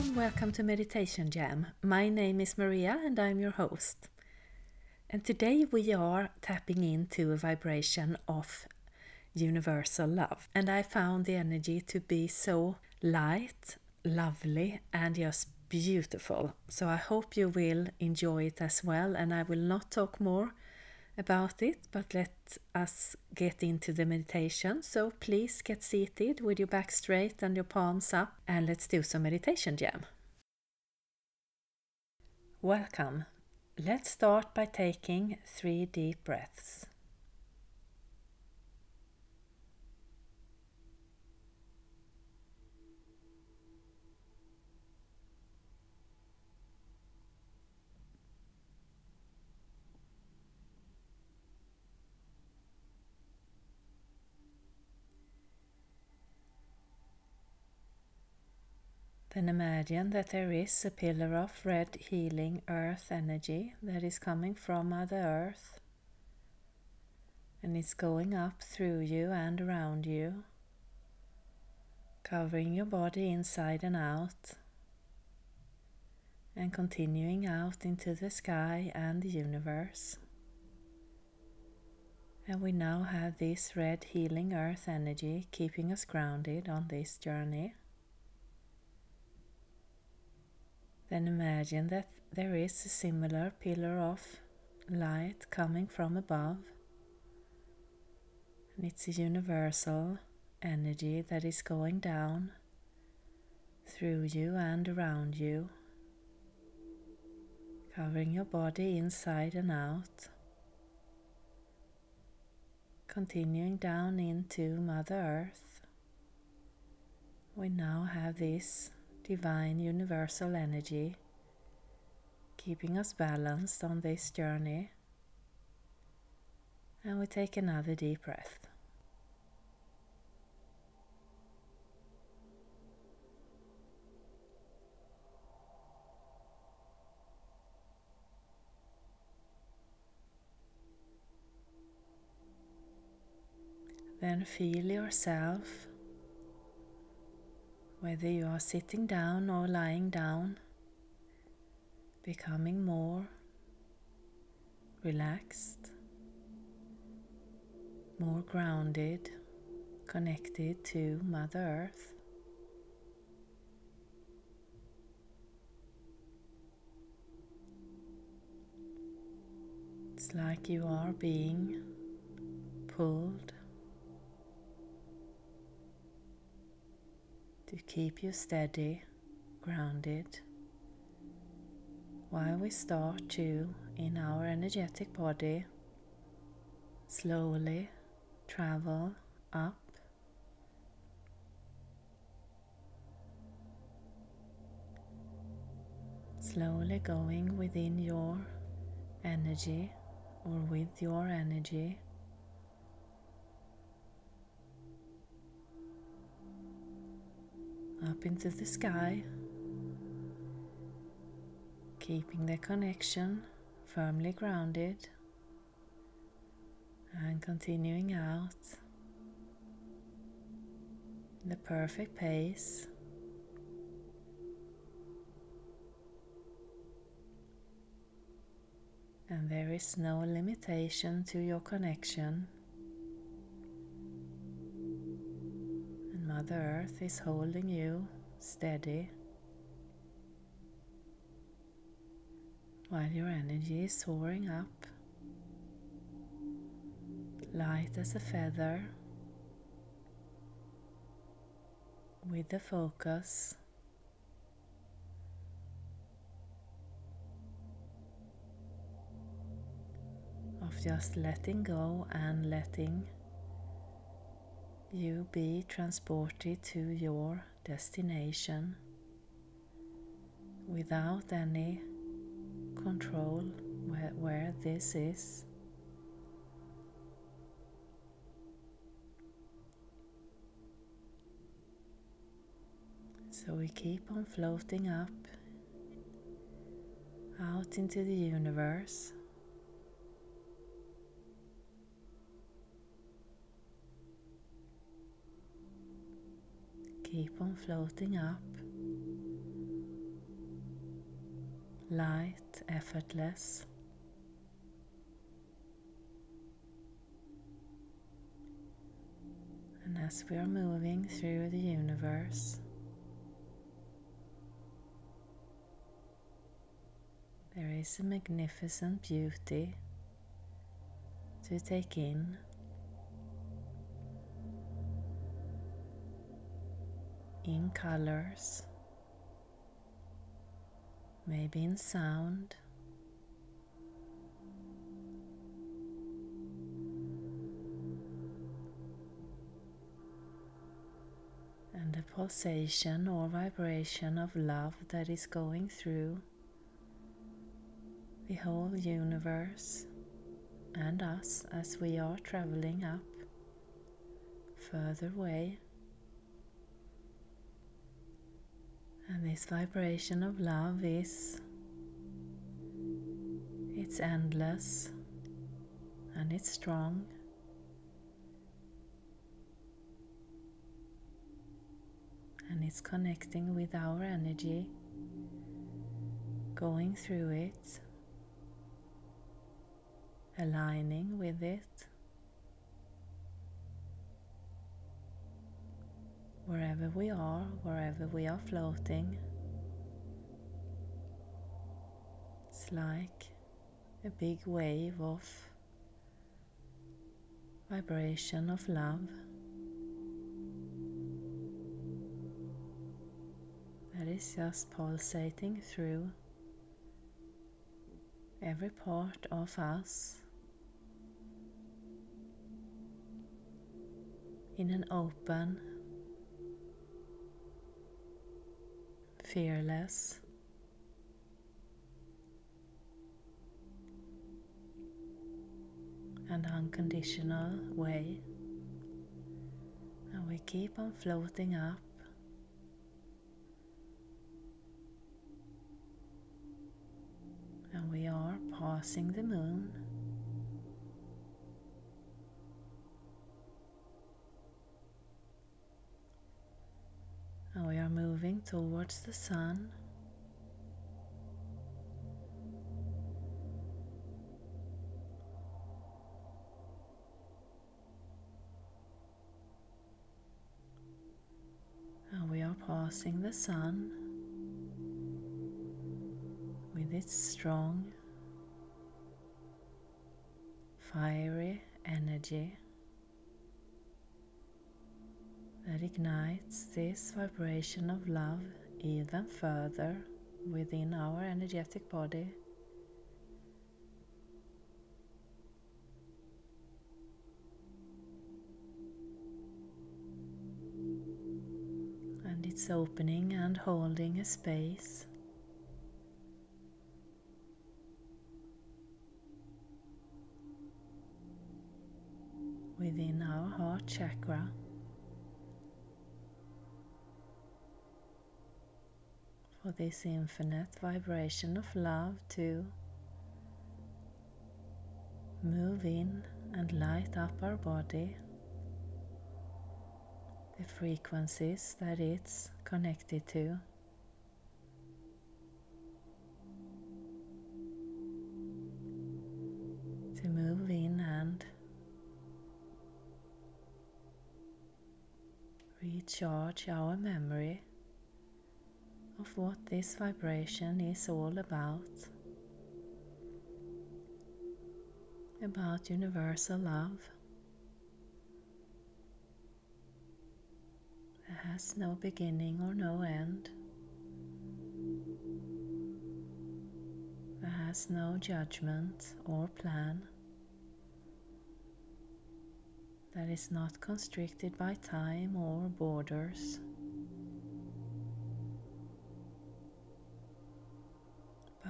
warm welcome to Meditation Jam. My name is Maria and I'm your host. And today we are tapping into a vibration of universal love. And I found the energy to be so light, lovely, and just beautiful. So I hope you will enjoy it as well. And I will not talk more about it, but let us get into the meditation. So please get seated with your back straight and your palms up, and let's do some meditation jam. Welcome. Let's start by taking three deep breaths. Then imagine that there is a pillar of red healing earth energy that is coming from Mother Earth and it's going up through you and around you, covering your body inside and out, and continuing out into the sky and the universe. And we now have this red healing earth energy keeping us grounded on this journey. Then imagine that there is a similar pillar of light coming from above. And it's a universal energy that is going down through you and around you, covering your body inside and out, continuing down into Mother Earth. We now have this divine universal energy, keeping us balanced on this journey. And we take another deep breath. Then feel yourself whether you are sitting down or lying down, becoming more relaxed, more grounded, connected to Mother Earth. It's like you are being pulled to keep you steady, grounded, while we start to, in our energetic body, slowly travel up. Slowly going within your energy or with your energy up into the sky, keeping the connection firmly grounded and continuing out the perfect pace. And there is no limitation to your connection. Mother Earth is holding you steady while your energy is soaring up, light as a feather, with the focus. Of just letting go and letting you be transported to your destination without any control where, where this is. So we keep on floating up out into the universe. Keep on floating up light, effortless. And as we are moving through the universe, there is a magnificent beauty to take in. In colors, maybe in sound. And the pulsation or vibration of love that is going through the whole universe and us as we are traveling up further away. And this vibration of love is it's endless and it's strong. And it's connecting with our energy, going through it aligning with it. Wherever we are, wherever we are floating, it's like a big wave of vibration of love. That is just pulsating through every part of us in an open, fearless, and unconditional way. And we keep on floating up. And we are passing the moon. Towards the sun. And we are passing the sun with its strong, fiery energy. That ignites this vibration of love even further within our energetic body. And it's opening and holding a space within our heart chakra. For this infinite vibration of love to move in and light up our body, the frequencies that it's connected to. To move in and recharge our memory of what this vibration is all about. About universal love that has no beginning or no end, that has no judgment or plan, that is not constricted by time or borders.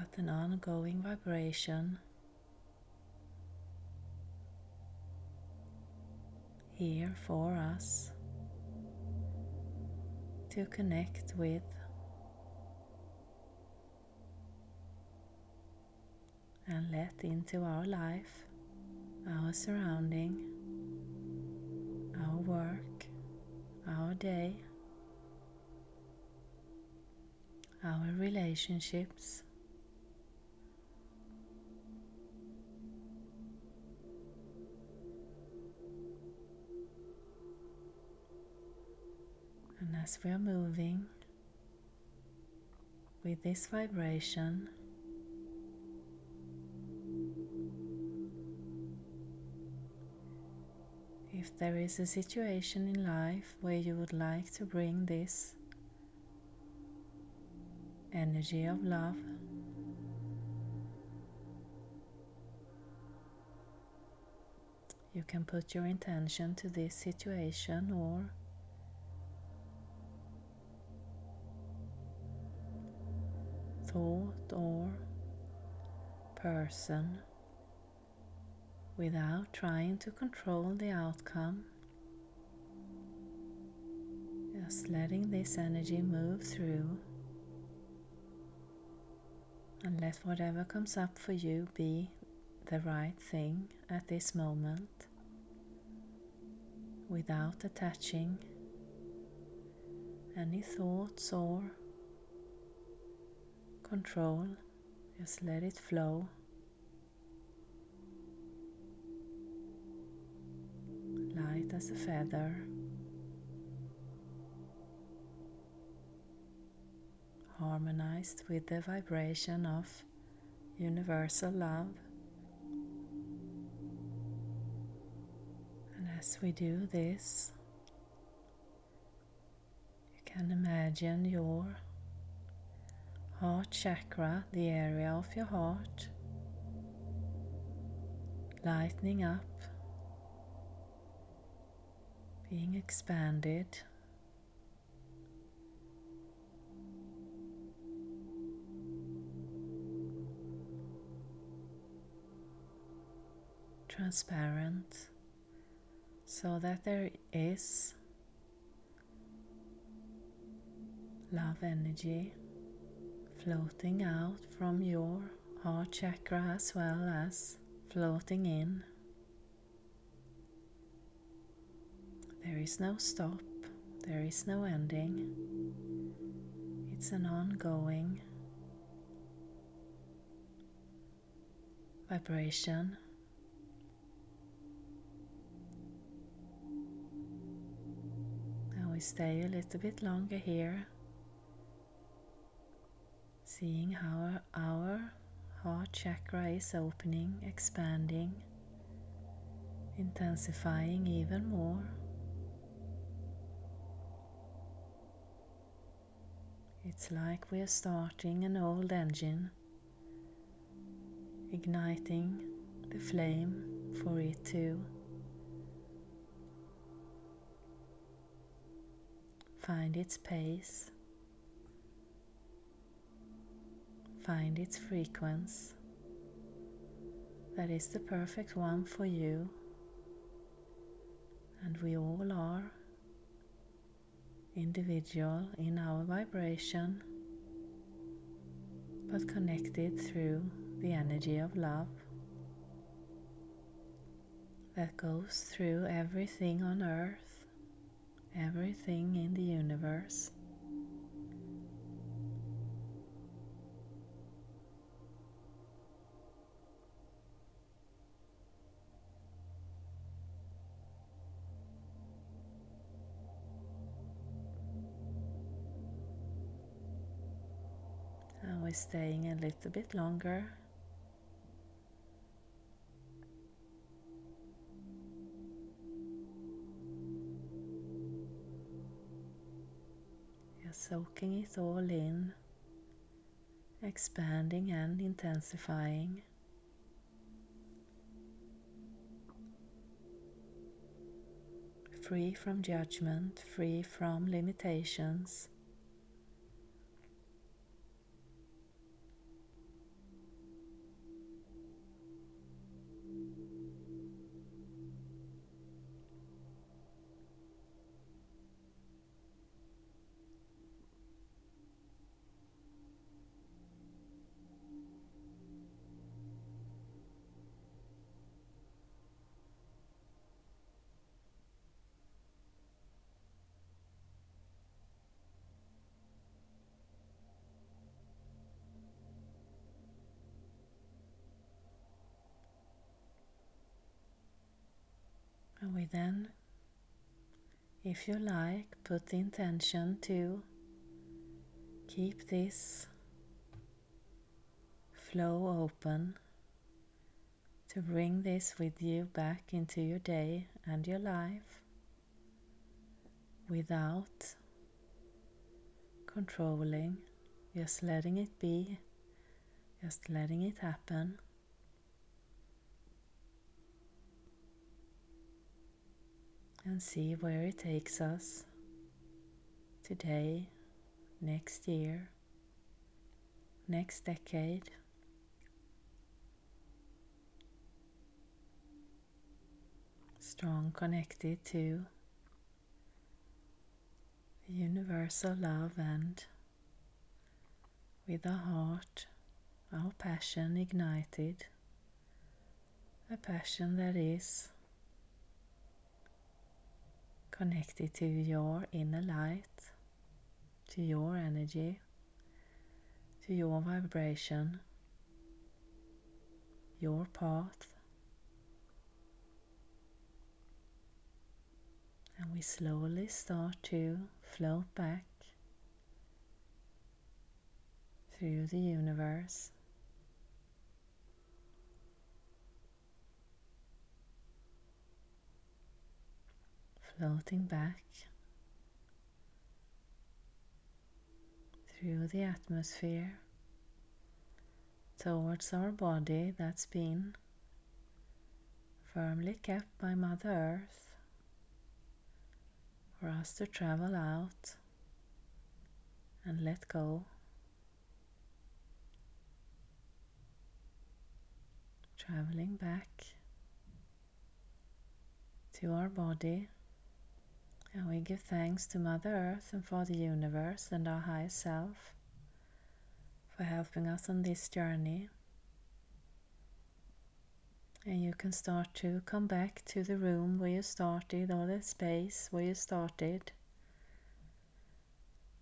But an ongoing vibration. Here for us to connect with and let into our life, our surrounding, our work, our day, our relationships as we are moving with this vibration, if there is a situation in life where you would like to bring this energy of love You can put your intention to this situation or thought or person without trying to control the outcome. Just letting this energy move through and let whatever comes up for you be the right thing at this moment without attaching any thoughts or control. Just let it flow. Light as a feather. Harmonized with the vibration of universal love. And as we do this, you can imagine your heart chakra, the area of your heart, lightening up, being expanded. Transparent. So that there is love energy floating out from your heart chakra as well as floating in. There is no stop, there is no ending. It's an ongoing vibration Now we stay a little bit longer here, seeing how our heart chakra is opening, expanding, intensifying even more. It's like we're starting an old engine, igniting the flame for it to find its pace, find its frequency that is the perfect one for you, and we all are individual in our vibration, but connected through the energy of love that goes through everything on earth everything in the universe. We're staying a little bit longer You're soaking it all in, expanding and intensifying. Free from judgment, free from limitations. Then If you like, put the intention to keep this flow open, to bring this with you back into your day and your life without controlling, just letting it be, just letting it happen. And see where it takes us today, next year, next decade. Strong connected to universal love and with our heart, our passion ignited, a passion that is connected to your inner light, to your energy, to your vibration, your path. And we slowly start to float back through the universe. Floating back through the atmosphere towards our body that's been firmly kept by Mother Earth for us to travel out and let go. Traveling back to our body, and we give thanks to Mother Earth and for the universe and our higher self for helping us on this journey. And you can start to come back to the room where you started or the space where you started.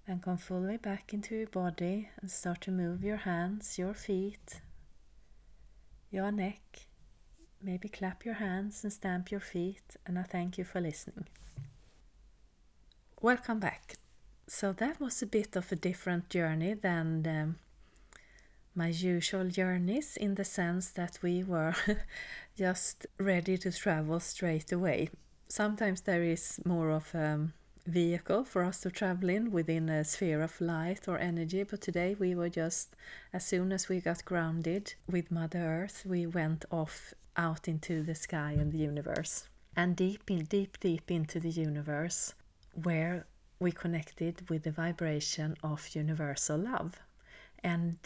And come fully back into your body and start to move your hands, your feet, your neck. Maybe clap your hands and stamp your feet. And I thank you for listening. Welcome back. So that was a bit of a different journey than um, my usual journeys in the sense that we were just ready to travel straight away. Sometimes there is more of a vehicle for us to travel in within a sphere of light or energy, but today we were just, as soon as we got grounded with Mother Earth, we went off out into the sky and the universe and deep in deep deep into the universe where we connected with the vibration of universal love and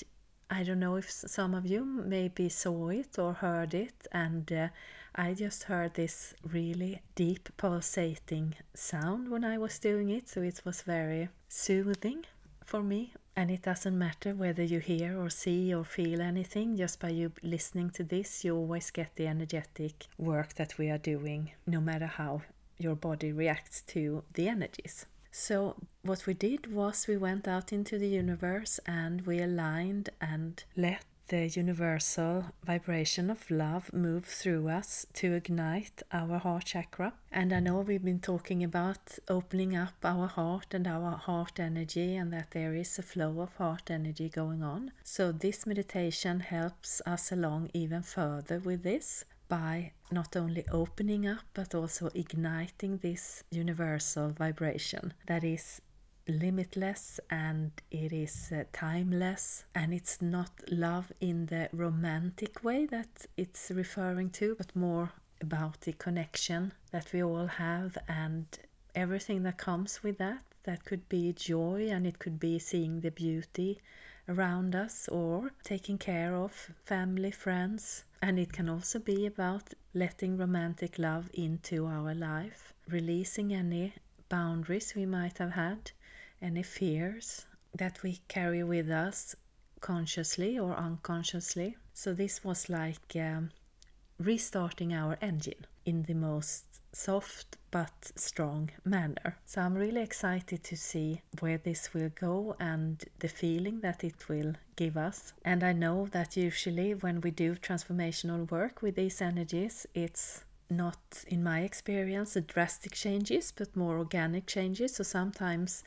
I don't know if some of you maybe saw it or heard it, and uh, I just heard this really deep pulsating sound when I was doing it, so it was very soothing for me. And it doesn't matter whether you hear or see or feel anything, just by you listening to this, you always get the energetic work that we are doing, no matter how your body reacts to the energies. So, what we did was we went out into the universe and we aligned and let the universal vibration of love move through us to ignite our heart chakra. And I know we've been talking about opening up our heart and our heart energy, and that there is a flow of heart energy going on. So, this meditation helps us along even further with this by not only opening up but also igniting this universal vibration that is limitless and it is uh, timeless. And it's not love in the romantic way that it's referring to but more about the connection that we all have and everything that comes with that. That could be joy and it could be seeing the beauty around us or taking care of family friends and it can also be about letting romantic love into our life, releasing any boundaries we might have had, any fears that we carry with us consciously or unconsciously. So, this was like um, restarting our engine in the most soft but strong manner. So I'm really excited to see where this will go and the feeling that it will give us. And I know that usually when we do transformational work with these energies, it's not, in my experience, drastic changes, but more organic changes. So sometimes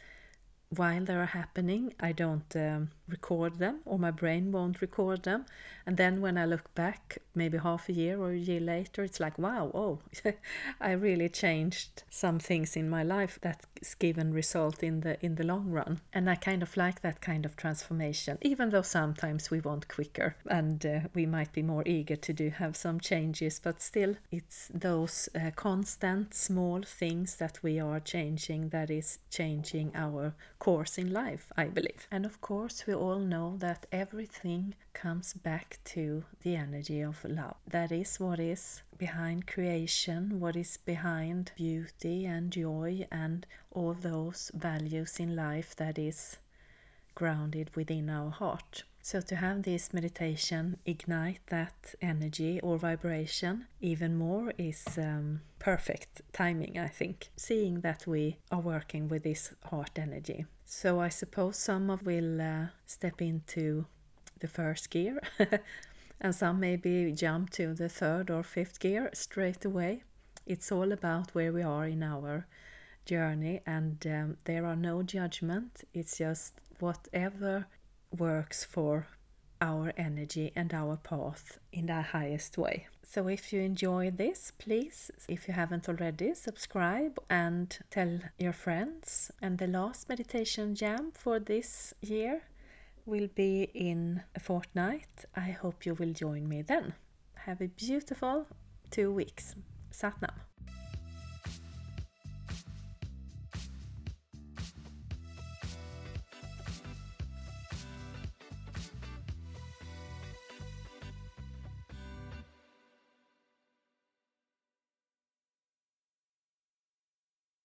while they are happening, I don't um, record them or my brain won't record them. And then when I look back, maybe half a year or a year later, it's like, wow, oh, I really changed some things in my life that's given result in the in the long run. And I kind of like that kind of transformation, even though sometimes we want quicker and uh, we might be more eager to do have some changes, but still, it's those uh, constant small things that we are changing that is changing our course in life, I believe. And of course, we all know that everything comes back to the energy of love. That is what is behind creation, what is behind beauty and joy, and all those values in life that is grounded within our heart. So, to have this meditation ignite that energy or vibration even more is um, perfect timing, I think, seeing that we are working with this heart energy. So, I suppose some of will uh, step into the first gear, and some maybe jump to the third or fifth gear straight away. It's all about where we are in our journey, and um, there are no judgment, it's just whatever works for our energy and our path in the highest way. So, if you enjoy this, please, if you haven't already, subscribe and tell your friends. And the last meditation jam for this year will be in a fortnight. I hope you will join me then. Have a beautiful two weeks. Satnam.